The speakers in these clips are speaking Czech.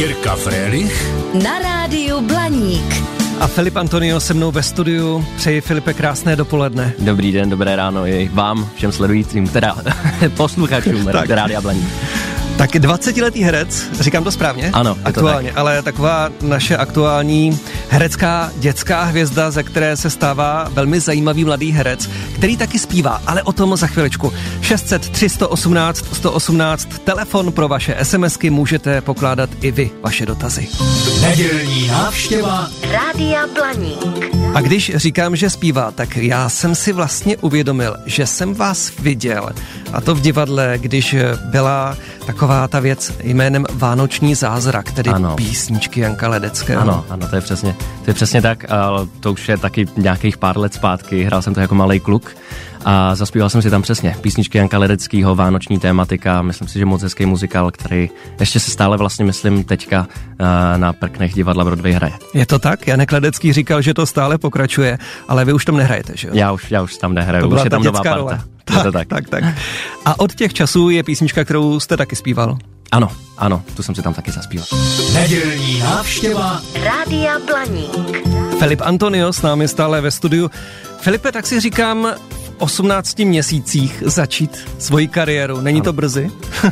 Jirka Frélich na rádiu Blaník. A Filip Antonio se mnou ve studiu. Přeji Filipe krásné dopoledne. Dobrý den, dobré ráno i vám, všem sledujícím, teda posluchačům Rádia Blaník. Tak 20-letý herec, říkám to správně? Ano, aktuálně, tak. ale taková naše aktuální herecká dětská hvězda, ze které se stává velmi zajímavý mladý herec, který taky zpívá, ale o tom za chviličku. 600 318 118, telefon pro vaše SMSky, můžete pokládat i vy vaše dotazy. Nedělní návštěva Rádia Blaník. A když říkám, že zpívá, tak já jsem si vlastně uvědomil, že jsem vás viděl, a to v divadle, když byla taková ta věc jménem Vánoční zázrak, tedy ano. písničky Janka Ledeckého. Ano, ano, to je přesně, to je přesně tak, ale to už je taky nějakých pár let zpátky, hrál jsem to jako malý kluk a zaspíval jsem si tam přesně písničky Janka Ledeckého, vánoční tématika, myslím si, že moc hezký muzikál, který ještě se stále vlastně, myslím, teďka na prknech divadla Broadway hraje. Je to tak? Janek Ledecký říkal, že to stále pokračuje, ale vy už tam nehrajete, že jo? Já už, já už tam nehraju, to už je tam nová parta. Role. Tak, to tak. tak, tak. A od těch časů je písnička, kterou jste taky zpíval. Ano, ano, tu jsem si tam taky zaspíval. Nedělní návštěva Rádia Blaník. Filip Antonio s námi stále ve studiu. Filipe, tak si říkám, 18 měsících začít svoji kariéru. Není to brzy? uh,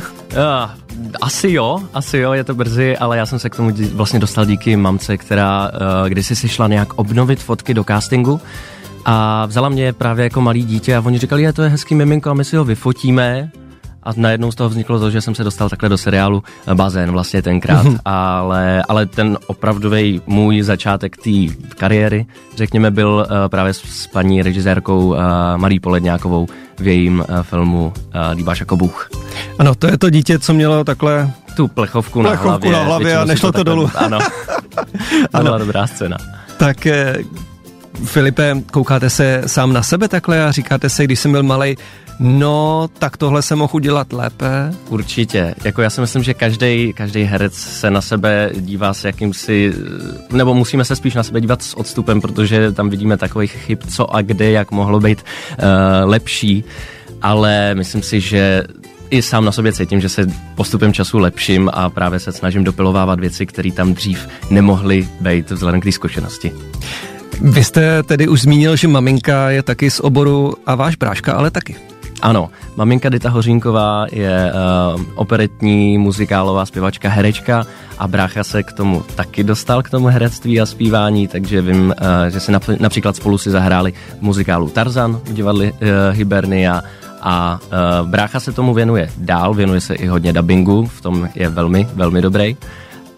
asi jo, asi jo, je to brzy, ale já jsem se k tomu vlastně dostal díky mamce, která uh, kdysi si šla nějak obnovit fotky do castingu a vzala mě právě jako malý dítě a oni říkali, je to je hezký miminko a my si ho vyfotíme a najednou z toho vzniklo to, že jsem se dostal takhle do seriálu Bazén vlastně tenkrát, ale, ale ten opravdový můj začátek té kariéry, řekněme, byl uh, právě s, s paní režisérkou uh, Marí Poledňákovou v jejím uh, filmu uh, Líbáš jako Bůh. Ano, to je to dítě, co mělo takhle tu plechovku, plechovku na hlavě, na hlavě a nešlo to, to dolů. Ano, to byla dobrá scéna. Tak Filipe, koukáte se sám na sebe takhle a říkáte se, když jsem byl malý, no, tak tohle se mohu udělat lépe? Určitě. Jako já si myslím, že každý každý herec se na sebe dívá s jakýmsi, nebo musíme se spíš na sebe dívat s odstupem, protože tam vidíme takových chyb, co a kde, jak mohlo být uh, lepší. Ale myslím si, že i sám na sobě cítím, že se postupem času lepším a právě se snažím dopilovávat věci, které tam dřív nemohly být vzhledem k té zkušenosti. Vy jste tedy už zmínil, že maminka je taky z oboru a váš bráška ale taky. Ano, maminka Dita Hořínková je uh, operetní, muzikálová zpěvačka, herečka a brácha se k tomu taky dostal, k tomu herectví a zpívání, takže vím, uh, že si nap- například spolu si zahráli muzikálu Tarzan v divadle uh, Hibernia a uh, brácha se tomu věnuje dál, věnuje se i hodně dubbingu, v tom je velmi, velmi dobrý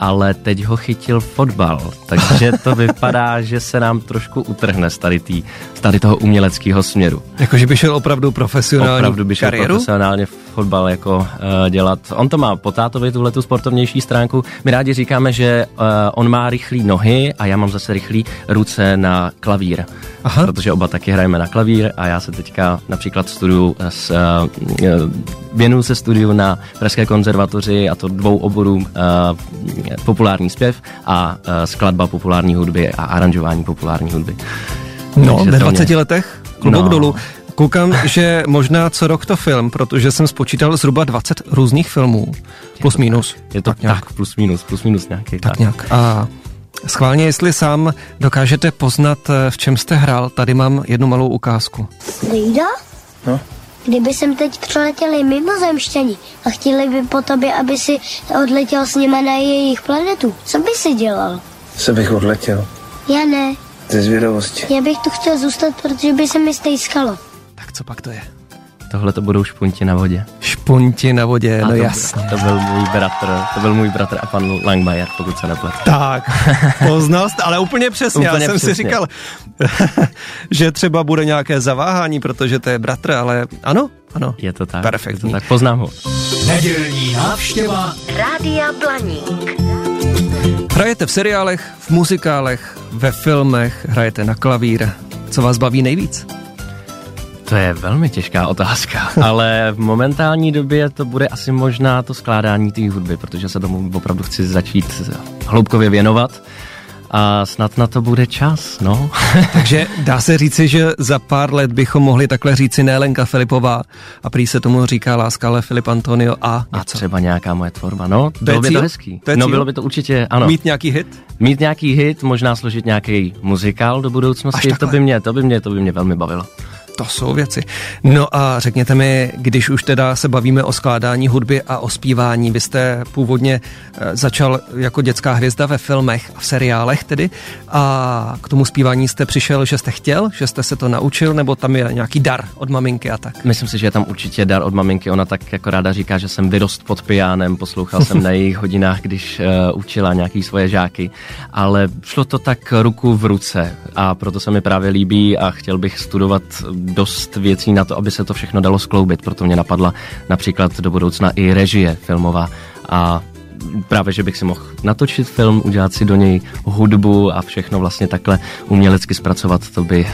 ale teď ho chytil fotbal, takže to vypadá, že se nám trošku utrhne z tady, tý, z tady toho uměleckého směru. Jakože by šel opravdu profesionálně Opravdu by šel kariéru? profesionálně fotbal jako uh, dělat. On to má po tátovi, tuhle tu sportovnější stránku. My rádi říkáme, že uh, on má rychlé nohy a já mám zase rychlé ruce na klavír. Aha. Protože oba taky hrajeme na klavír a já se teďka například studiu s, uh, věnuju se studiu na Pražské konzervatoři a to dvou oborů populární zpěv a skladba populární hudby a aranžování populární hudby. No, ve 20 mě... letech klobouk no. dolů. Koukám, že možná co rok to film, protože jsem spočítal zhruba 20 různých filmů. Plus minus. Je to tak, nějak. tak plus minus, plus minus nějaký. Tak, tak. nějak. A schválně, jestli sám dokážete poznat, v čem jste hrál, tady mám jednu malou ukázku. Lída? No? Kdyby jsem teď přiletěli mimozemštění a chtěli by po tobě, aby si odletěl s nimi na jejich planetu, co by si dělal? Co bych odletěl? Já ne. Ze zvědavosti. Já bych tu chtěl zůstat, protože by se mi stejskalo. Tak co pak to je? Tohle to budou špunti na vodě. Špunti na vodě, a no to, jasně. To byl můj bratr, to byl můj bratr a pan Langmajer, pokud se nepletu. Tak, poznal jste, ale úplně přesně. Úplně Já jsem přesně. si říkal, že třeba bude nějaké zaváhání, protože to je bratr, ale ano, ano. Je to tak. Perfektní. Je to tak, poznám ho. Nedělní návštěva Rádia Blaník. Hrajete v seriálech, v muzikálech, ve filmech, hrajete na klavír. Co vás baví nejvíc? To je velmi těžká otázka, ale v momentální době to bude asi možná to skládání té hudby, protože se tomu opravdu chci začít hloubkově věnovat a snad na to bude čas, no. Takže dá se říci, že za pár let bychom mohli takhle říci Nélenka Filipová a prý se tomu říká láska, ale Filip Antonio a A něco. třeba nějaká moje tvorba, no. To bylo by to hezký. To no, bylo by to určitě, ano. Mít nějaký hit? Mít nějaký hit, možná složit nějaký muzikál do budoucnosti, to by mě, to by mě, to by mě velmi bavilo. To jsou věci. No a řekněte mi, když už teda se bavíme o skládání hudby a o zpívání, vy jste původně eh, začal jako dětská hvězda ve filmech a v seriálech tedy a k tomu zpívání jste přišel, že jste chtěl, že jste se to naučil, nebo tam je nějaký dar od maminky a tak? Myslím si, že je tam určitě dar od maminky. Ona tak jako ráda říká, že jsem vyrost pod pijánem, poslouchal jsem na jejich hodinách, když uh, učila nějaký svoje žáky, ale šlo to tak ruku v ruce a proto se mi právě líbí a chtěl bych studovat dost věcí na to, aby se to všechno dalo skloubit. Proto mě napadla například do budoucna i režie filmová a právě, že bych si mohl natočit film, udělat si do něj hudbu a všechno vlastně takhle umělecky zpracovat, to by,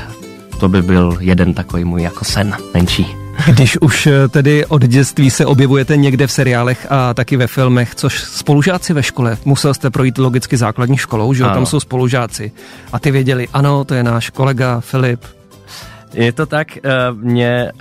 to by byl jeden takový můj jako sen menší. Když už eh, tedy od dětství se objevujete někde v seriálech a taky ve filmech, což spolužáci ve škole, musel jste projít logicky základní školou, že jo, tam jsou spolužáci a ty věděli, ano, to je náš kolega Filip, Je to tak, eh, mě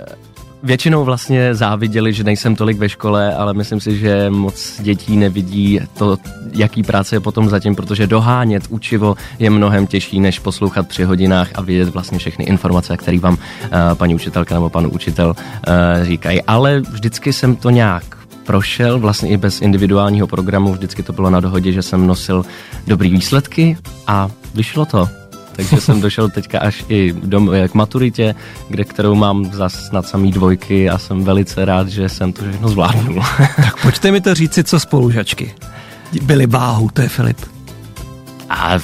většinou vlastně záviděli, že nejsem tolik ve škole, ale myslím si, že moc dětí nevidí to, jaký práce je potom zatím, protože dohánět učivo je mnohem těžší, než poslouchat při hodinách a vidět vlastně všechny informace, které vám eh, paní učitelka nebo pan učitel eh, říkají. Ale vždycky jsem to nějak prošel, vlastně i bez individuálního programu, vždycky to bylo na dohodě, že jsem nosil dobrý výsledky a vyšlo to. Takže jsem došel teďka až i dom, k maturitě, kde kterou mám za snad samý dvojky a jsem velice rád, že jsem to všechno zvládnul. Tak pojďte mi to říci, co spolužačky. Byli váhu, to je Filip. A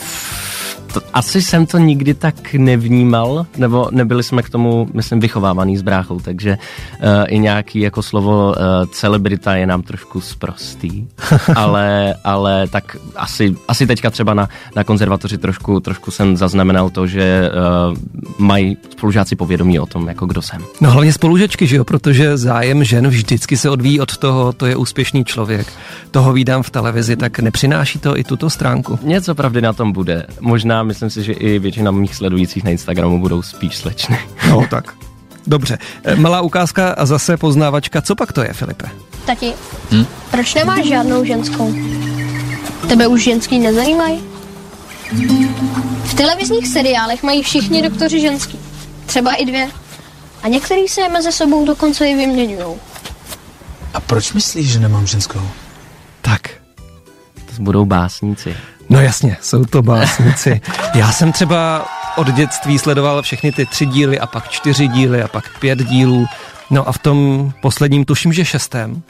to, asi jsem to nikdy tak nevnímal, nebo nebyli jsme k tomu, myslím, vychovávaný s bráchou, takže uh, i nějaký jako slovo uh, celebrita je nám trošku sprostý, ale, ale tak asi, asi teďka třeba na, na konzervatoři trošku, trošku jsem zaznamenal to, že uh, mají spolužáci povědomí o tom, jako kdo jsem. No hlavně spolužečky, že jo, protože zájem žen vždycky se odvíjí od toho, to je úspěšný člověk. Toho vídám v televizi, tak nepřináší to i tuto stránku. Něco pravdy na tom bude. Možná myslím si, že i většina mých sledujících na Instagramu budou spíš slečny. No tak. Dobře. Eh, Malá ukázka a zase poznávačka. Co pak to je, Filipe? Tati, hm? proč nemáš žádnou ženskou? Tebe už ženský nezajímají? V televizních seriálech mají všichni doktoři ženský. Třeba i dvě. A některý se mezi sebou dokonce i vyměňují. A proč myslíš, že nemám ženskou? Tak. To budou básníci. No jasně, jsou to básníci. Já jsem třeba od dětství sledoval všechny ty tři díly a pak čtyři díly a pak pět dílů. No a v tom posledním, tuším, že šestém,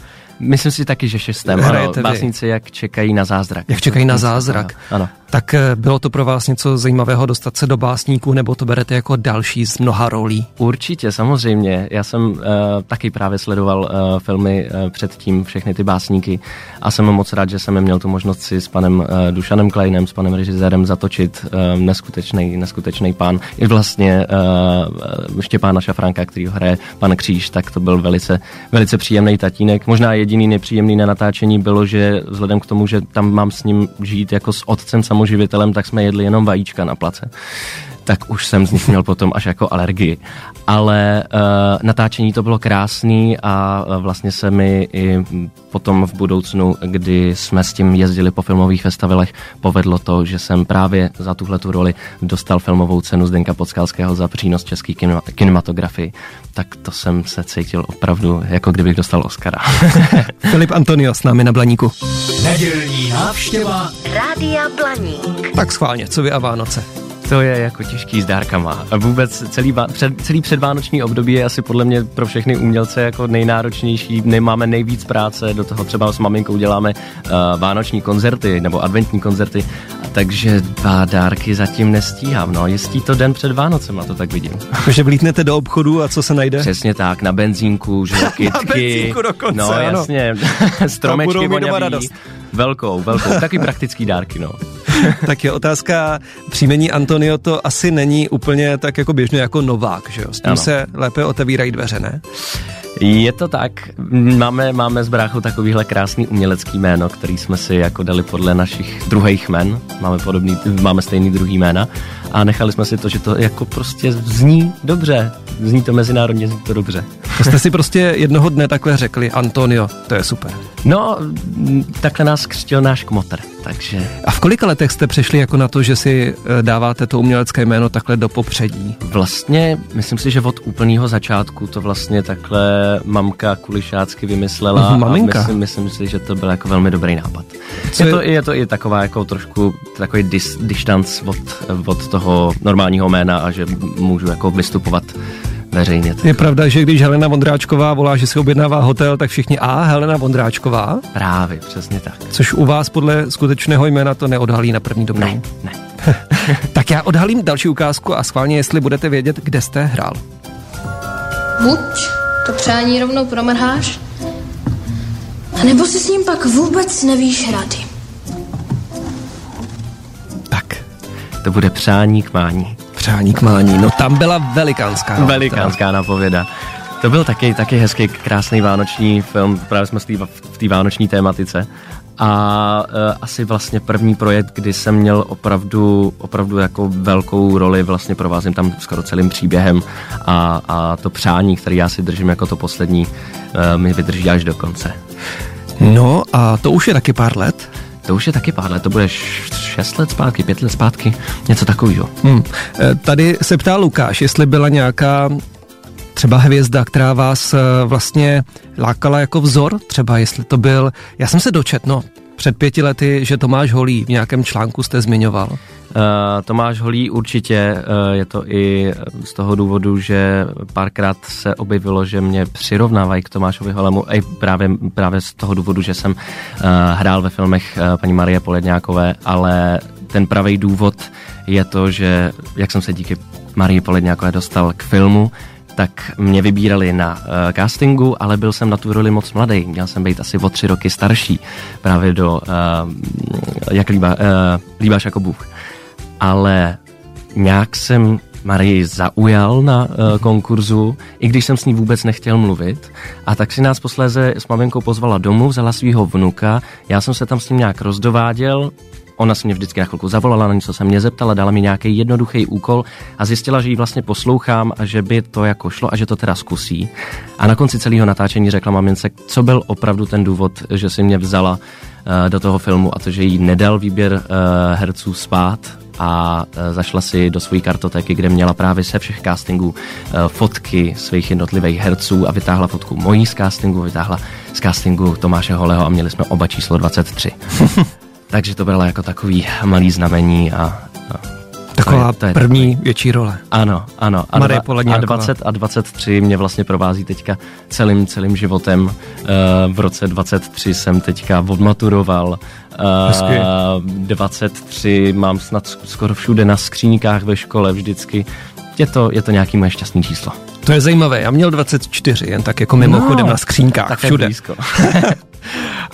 Myslím si taky, že šestém. Ano, Hrajete vy. básníci jak čekají na zázrak. jak čekají na zázrak. Ano. Tak eh, bylo to pro vás něco zajímavého dostat se do básníků, nebo to berete jako další z mnoha rolí? Určitě, samozřejmě. Já jsem uh, taky právě sledoval uh, filmy uh, předtím, všechny ty básníky a jsem moc rád, že jsem měl tu možnost si s panem uh, Dušanem Kleinem, s panem režisérem zatočit uh, neskutečný, neskutečný pán. I vlastně uh, Štěpána Šafránka, který ho hraje pan Kříž, tak to byl velice, velice příjemný tatínek. Možná jediný nepříjemný na natáčení bylo, že vzhledem k tomu, že tam mám s ním žít jako s otcem samoživitelem, tak jsme jedli jenom vajíčka na place tak už jsem z nich měl potom až jako alergii. Ale uh, natáčení to bylo krásný a uh, vlastně se mi i potom v budoucnu, kdy jsme s tím jezdili po filmových festivalech, povedlo to, že jsem právě za tuhle tu roli dostal filmovou cenu Zdenka Podskalského za přínos české kinema- kinematografii. Tak to jsem se cítil opravdu, jako kdybych dostal Oscara. Filip Antonio s námi na Blaníku. Nedělní návštěva Rádia Blaník. Tak schválně, co vy a Vánoce? To je jako těžký s dárkama. Vůbec celý, před, celý předvánoční období je asi podle mě pro všechny umělce jako nejnáročnější. Nemáme nejvíc práce, do toho třeba s maminkou děláme uh, vánoční koncerty nebo adventní koncerty, takže dva dárky zatím nestíhám. No, jistý to den před Vánocem, a to tak vidím. Takže vlítnete do obchodu a co se najde? Přesně tak, na benzínku, že kytky. benzínku dokonce, No, ano. jasně. Stromečky voňavý. Velkou, velkou. Taky praktický dárky, no. tak je otázka, příjmení Antonio to asi není úplně tak jako běžně jako Novák, že jo? S tím Ano. se lépe otevírají dveře, ne? Je to tak. Máme, máme z bráchu takovýhle krásný umělecký jméno, který jsme si jako dali podle našich druhých jmen. Máme, podobný, máme stejný druhý jména a nechali jsme si to, že to jako prostě zní dobře. Zní to mezinárodně, zní to dobře. To jste si prostě jednoho dne takhle řekli, Antonio, to je super. No, takhle nás křtil náš kmotr, takže... A v kolika letech jste přešli jako na to, že si eh, dáváte to umělecké jméno takhle do popředí? Vlastně, myslím si, že od úplného začátku to vlastně takhle mamka kulišácky vymyslela. Maminka? A myslím, myslím si, že to byl jako velmi dobrý nápad. je, to, je to i taková jako trošku takový dis, distanc od, od toho normálního jména a že můžu jako vystupovat veřejně. Je pravda, že když Helena Vondráčková volá, že si objednává hotel, tak všichni a Helena Vondráčková? Právě, přesně tak. Což u vás podle skutečného jména to neodhalí na první dobrou. Ne, ne. tak já odhalím další ukázku a schválně, jestli budete vědět, kde jste hrál. Buď to přání rovnou promrháš, a nebo si s ním pak vůbec nevíš rady. Tak. To bude přání k mání. Přání k mání, no tam byla velikánská. Velikánská napověda. To byl taky, taky hezký, krásný vánoční film, právě jsme v té vánoční tématice. A e, asi vlastně první projekt, kdy jsem měl opravdu, opravdu jako velkou roli, vlastně provázím tam skoro celým příběhem a, a to přání, který já si držím jako to poslední, e, mi vydrží až do konce. No a to už je taky pár let? To už je taky pár let, to bude šest let zpátky, pět let zpátky, něco takového. Hmm. Tady se ptá Lukáš, jestli byla nějaká třeba hvězda, která vás e, vlastně lákala jako vzor, třeba jestli to byl, já jsem se dočet, no, před pěti lety, že Tomáš Holý v nějakém článku jste zmiňoval. Uh, Tomáš Holý určitě, uh, je to i z toho důvodu, že párkrát se objevilo, že mě přirovnávají k Tomášovi Holemu, i právě, právě z toho důvodu, že jsem uh, hrál ve filmech paní Marie Poledňákové, ale ten pravý důvod je to, že jak jsem se díky Marie Poledňákové dostal k filmu, tak mě vybírali na uh, castingu, ale byl jsem na tu roli moc mladý. Měl jsem být asi o tři roky starší, právě do, uh, jak líbá, uh, líbáš jako Bůh. Ale nějak jsem Marii zaujal na uh, konkurzu, i když jsem s ní vůbec nechtěl mluvit. A tak si nás posléze s maminkou pozvala domů, vzala svého vnuka, já jsem se tam s ním nějak rozdováděl, Ona se mě vždycky na chvilku zavolala, na něco se mě zeptala, dala mi nějaký jednoduchý úkol a zjistila, že ji vlastně poslouchám a že by to jako šlo a že to teda zkusí. A na konci celého natáčení řekla mamince, co byl opravdu ten důvod, že si mě vzala do toho filmu a to, že jí nedal výběr uh, herců spát a uh, zašla si do své kartotéky, kde měla právě se všech castingů fotky svých jednotlivých herců a vytáhla fotku mojí z castingu, vytáhla z castingu Tomáše Holeho a měli jsme oba číslo 23. Takže to bylo jako takový malý znamení a, a Taková to je, to je první takový. větší role. Ano, ano. A, dva, a 20 a 23 mě vlastně provází teďka celým, celým životem. Uh, v roce 23 jsem teďka odmaturoval. Uh, 23 mám snad skoro všude na skříňkách ve škole vždycky. Je to, je to nějaký moje šťastný číslo. To je zajímavé, já měl 24, jen tak jako mimochodem no, na skříňkách tak všude. Blízko.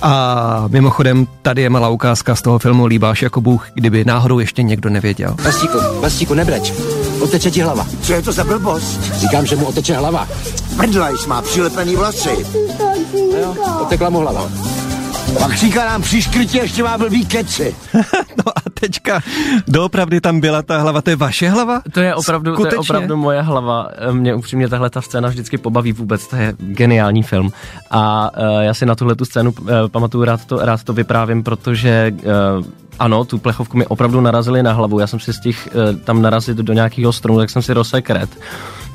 A mimochodem, tady je malá ukázka z toho filmu Líbáš jako Bůh, kdyby náhodou ještě někdo nevěděl. Vlastíku, Vlastíku, nebreč. Oteče ti hlava. Co je to za blbost? Říkám, že mu oteče hlava. Prdlajš má přilepený vlasy. Jo, otekla mu hlava. Pak říká nám příškrtě, ještě má blbý keci. teďka doopravdy tam byla ta hlava, to je vaše hlava? To je opravdu, to je opravdu moje hlava. Mě upřímně tahle ta scéna vždycky pobaví vůbec, to je geniální film. A uh, já si na tuhle tu scénu uh, pamatuju, rád to, rád to vyprávím, protože uh, ano, tu plechovku mi opravdu narazili na hlavu. Já jsem si stihl uh, tam narazit do nějakého stromu, tak jsem si rozsekret.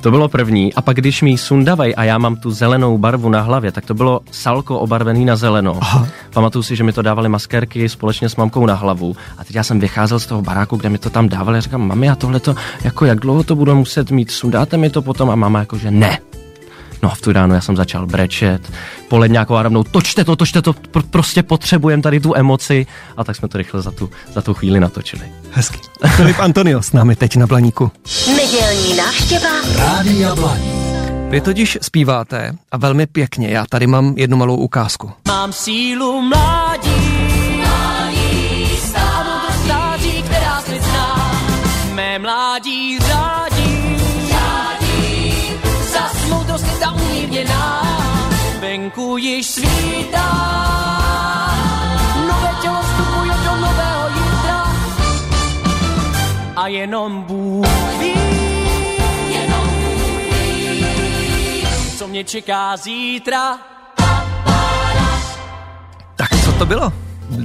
To bylo první. A pak, když mi sundavaj a já mám tu zelenou barvu na hlavě, tak to bylo salko obarvený na zeleno. Aha. Pamatuju si, že mi to dávali maskérky společně s mamkou na hlavu. A teď já jsem vycházel z toho baráku, kde mi to tam dávali a říkám, mami, a tohle to, jako jak dlouho to budu muset mít, sundáte mi to potom? A mama jako, že ne, No a v tu ránu já jsem začal brečet, poledňáková rovnou, točte to, točte to, pr- prostě potřebujem tady tu emoci a tak jsme to rychle za tu, za tu chvíli natočili. Hezky. Filip Antonio s námi teď na Blaníku. Nedělní návštěva Rádia Blaník. Vy totiž zpíváte a velmi pěkně. Já tady mám jednu malou ukázku. Mám sílu mládí, mládí stáří, která se zná. Mé mládí venku již svítá. Nové tělo vstupuje do nového jitra a jenom Bůh ví, jenom Bůh ví, co mě čeká zítra. Tak co to bylo?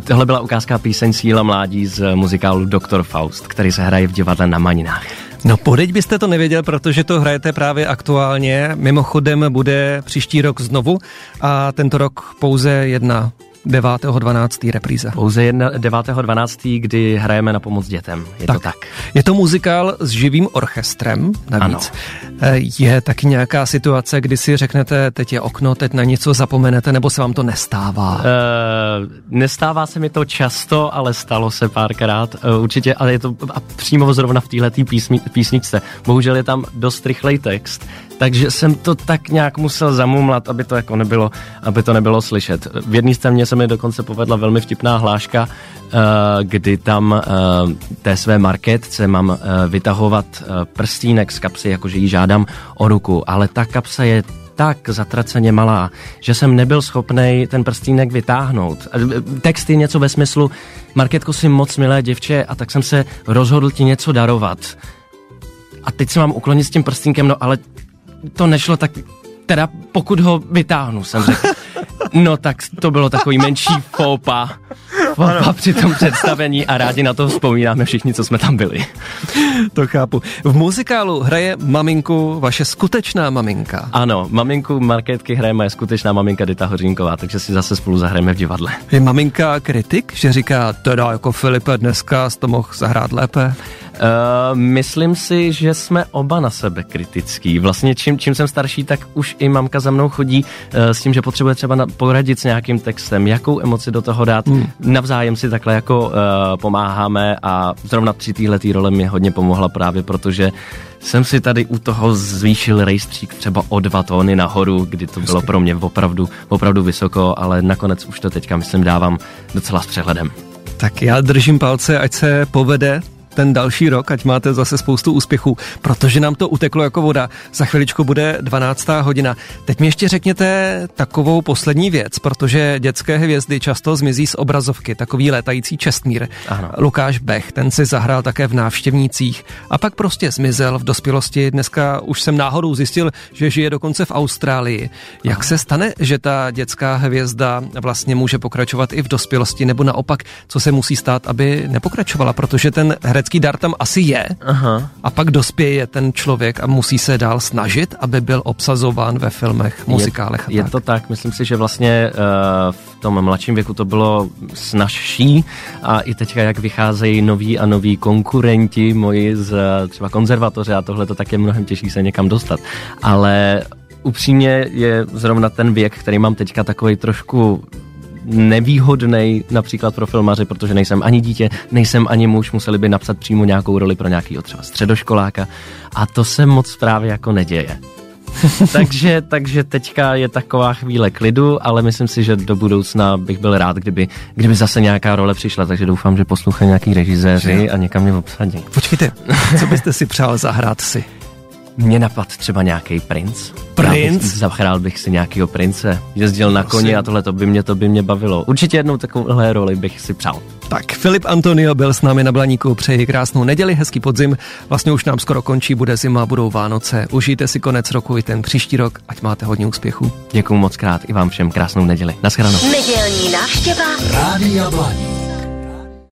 Tohle byla ukázka píseň Síla mládí z muzikálu Doktor Faust, který se hraje v divadle na Maninách. No podeď byste to nevěděl, protože to hrajete právě aktuálně. Mimochodem bude příští rok znovu a tento rok pouze jedna 9.12. repríza. Pouze jedna 9.12., kdy hrajeme na pomoc dětem. Je tak. to tak. Je to muzikál s živým orchestrem navíc. Ano. Je taky nějaká situace, kdy si řeknete, teď je okno, teď na něco zapomenete, nebo se vám to nestává? Uh, nestává se mi to často, ale stalo se párkrát. Uh, určitě, ale je to a přímo zrovna v této písničce. Bohužel je tam dost rychlej text, takže jsem to tak nějak musel zamumlat, aby to jako nebylo, aby to nebylo slyšet. V jedné scéně se mi dokonce povedla velmi vtipná hláška, eh, kdy tam eh, té své marketce mám eh, vytahovat prstínek z kapsy, jakože jí žádám o ruku, ale ta kapsa je tak zatraceně malá, že jsem nebyl schopný ten prstínek vytáhnout. Text je něco ve smyslu, Marketko si moc milé děvče a tak jsem se rozhodl ti něco darovat. A teď se mám uklonit s tím prstínkem, no ale to nešlo tak, teda pokud ho vytáhnu, jsem řekl. No tak to bylo takový menší fópa, fópa při tom představení a rádi na to vzpomínáme všichni, co jsme tam byli. To chápu. V muzikálu hraje maminku vaše skutečná maminka. Ano, maminku Markétky hraje moje skutečná maminka Dita Hořínková, takže si zase spolu zahrajeme v divadle. Je maminka kritik, že říká, teda jako Filipe, dneska to mohl zahrát lépe? Uh, myslím si, že jsme oba na sebe kritický. Vlastně čím, čím jsem starší, tak už i mamka za mnou chodí uh, s tím, že potřebuje třeba na, poradit s nějakým textem, jakou emoci do toho dát. Hmm. Navzájem si takhle jako uh, pomáháme a zrovna při téhle role mi hodně pomohla právě, protože jsem si tady u toho zvýšil rejstřík třeba o dva tóny nahoru, kdy to bylo pro mě opravdu, opravdu vysoko, ale nakonec už to teďka, myslím, dávám docela s přehledem. Tak já držím palce, ať se povede ten další rok, ať máte zase spoustu úspěchů, protože nám to uteklo jako voda. Za chviličku bude 12. hodina. Teď mi ještě řekněte takovou poslední věc, protože dětské hvězdy často zmizí z obrazovky, takový létající čestmír. Ano. Lukáš Bech, ten si zahrál také v návštěvnících a pak prostě zmizel v dospělosti. Dneska už jsem náhodou zjistil, že žije dokonce v Austrálii. Jak Aha. se stane, že ta dětská hvězda vlastně může pokračovat i v dospělosti, nebo naopak, co se musí stát, aby nepokračovala, protože ten herec herecký dar tam asi je Aha. a pak dospěje ten člověk a musí se dál snažit, aby byl obsazován ve filmech, muzikálech je, a tak. Je to tak, myslím si, že vlastně uh, v tom mladším věku to bylo snažší a i teďka, jak vycházejí noví a noví konkurenti moji z třeba konzervatoře a tohle to tak je mnohem těžší se někam dostat. Ale upřímně je zrovna ten věk, který mám teďka takový trošku nevýhodný například pro filmaři, protože nejsem ani dítě, nejsem ani muž, museli by napsat přímo nějakou roli pro nějakého třeba středoškoláka a to se moc právě jako neděje. takže, takže teďka je taková chvíle klidu, ale myslím si, že do budoucna bych byl rád, kdyby, kdyby zase nějaká role přišla, takže doufám, že poslouchají nějaký režiséři a někam mě obsadí. Počkejte, co byste si přál zahrát si? Mě napad třeba nějaký princ. Princ? Zachrál bych si nějakého prince. Jezdil na koni a tohle to by mě to by mě bavilo. Určitě jednou takovouhle roli bych si přál. Tak, Filip Antonio byl s námi na Blaníku, přeji krásnou neděli, hezký podzim. Vlastně už nám skoro končí, bude zima, budou Vánoce. Užijte si konec roku i ten příští rok, ať máte hodně úspěchů. Děkuji moc krát i vám všem krásnou neděli. Naschledanou. Nedělní návštěva Rádia Blaník.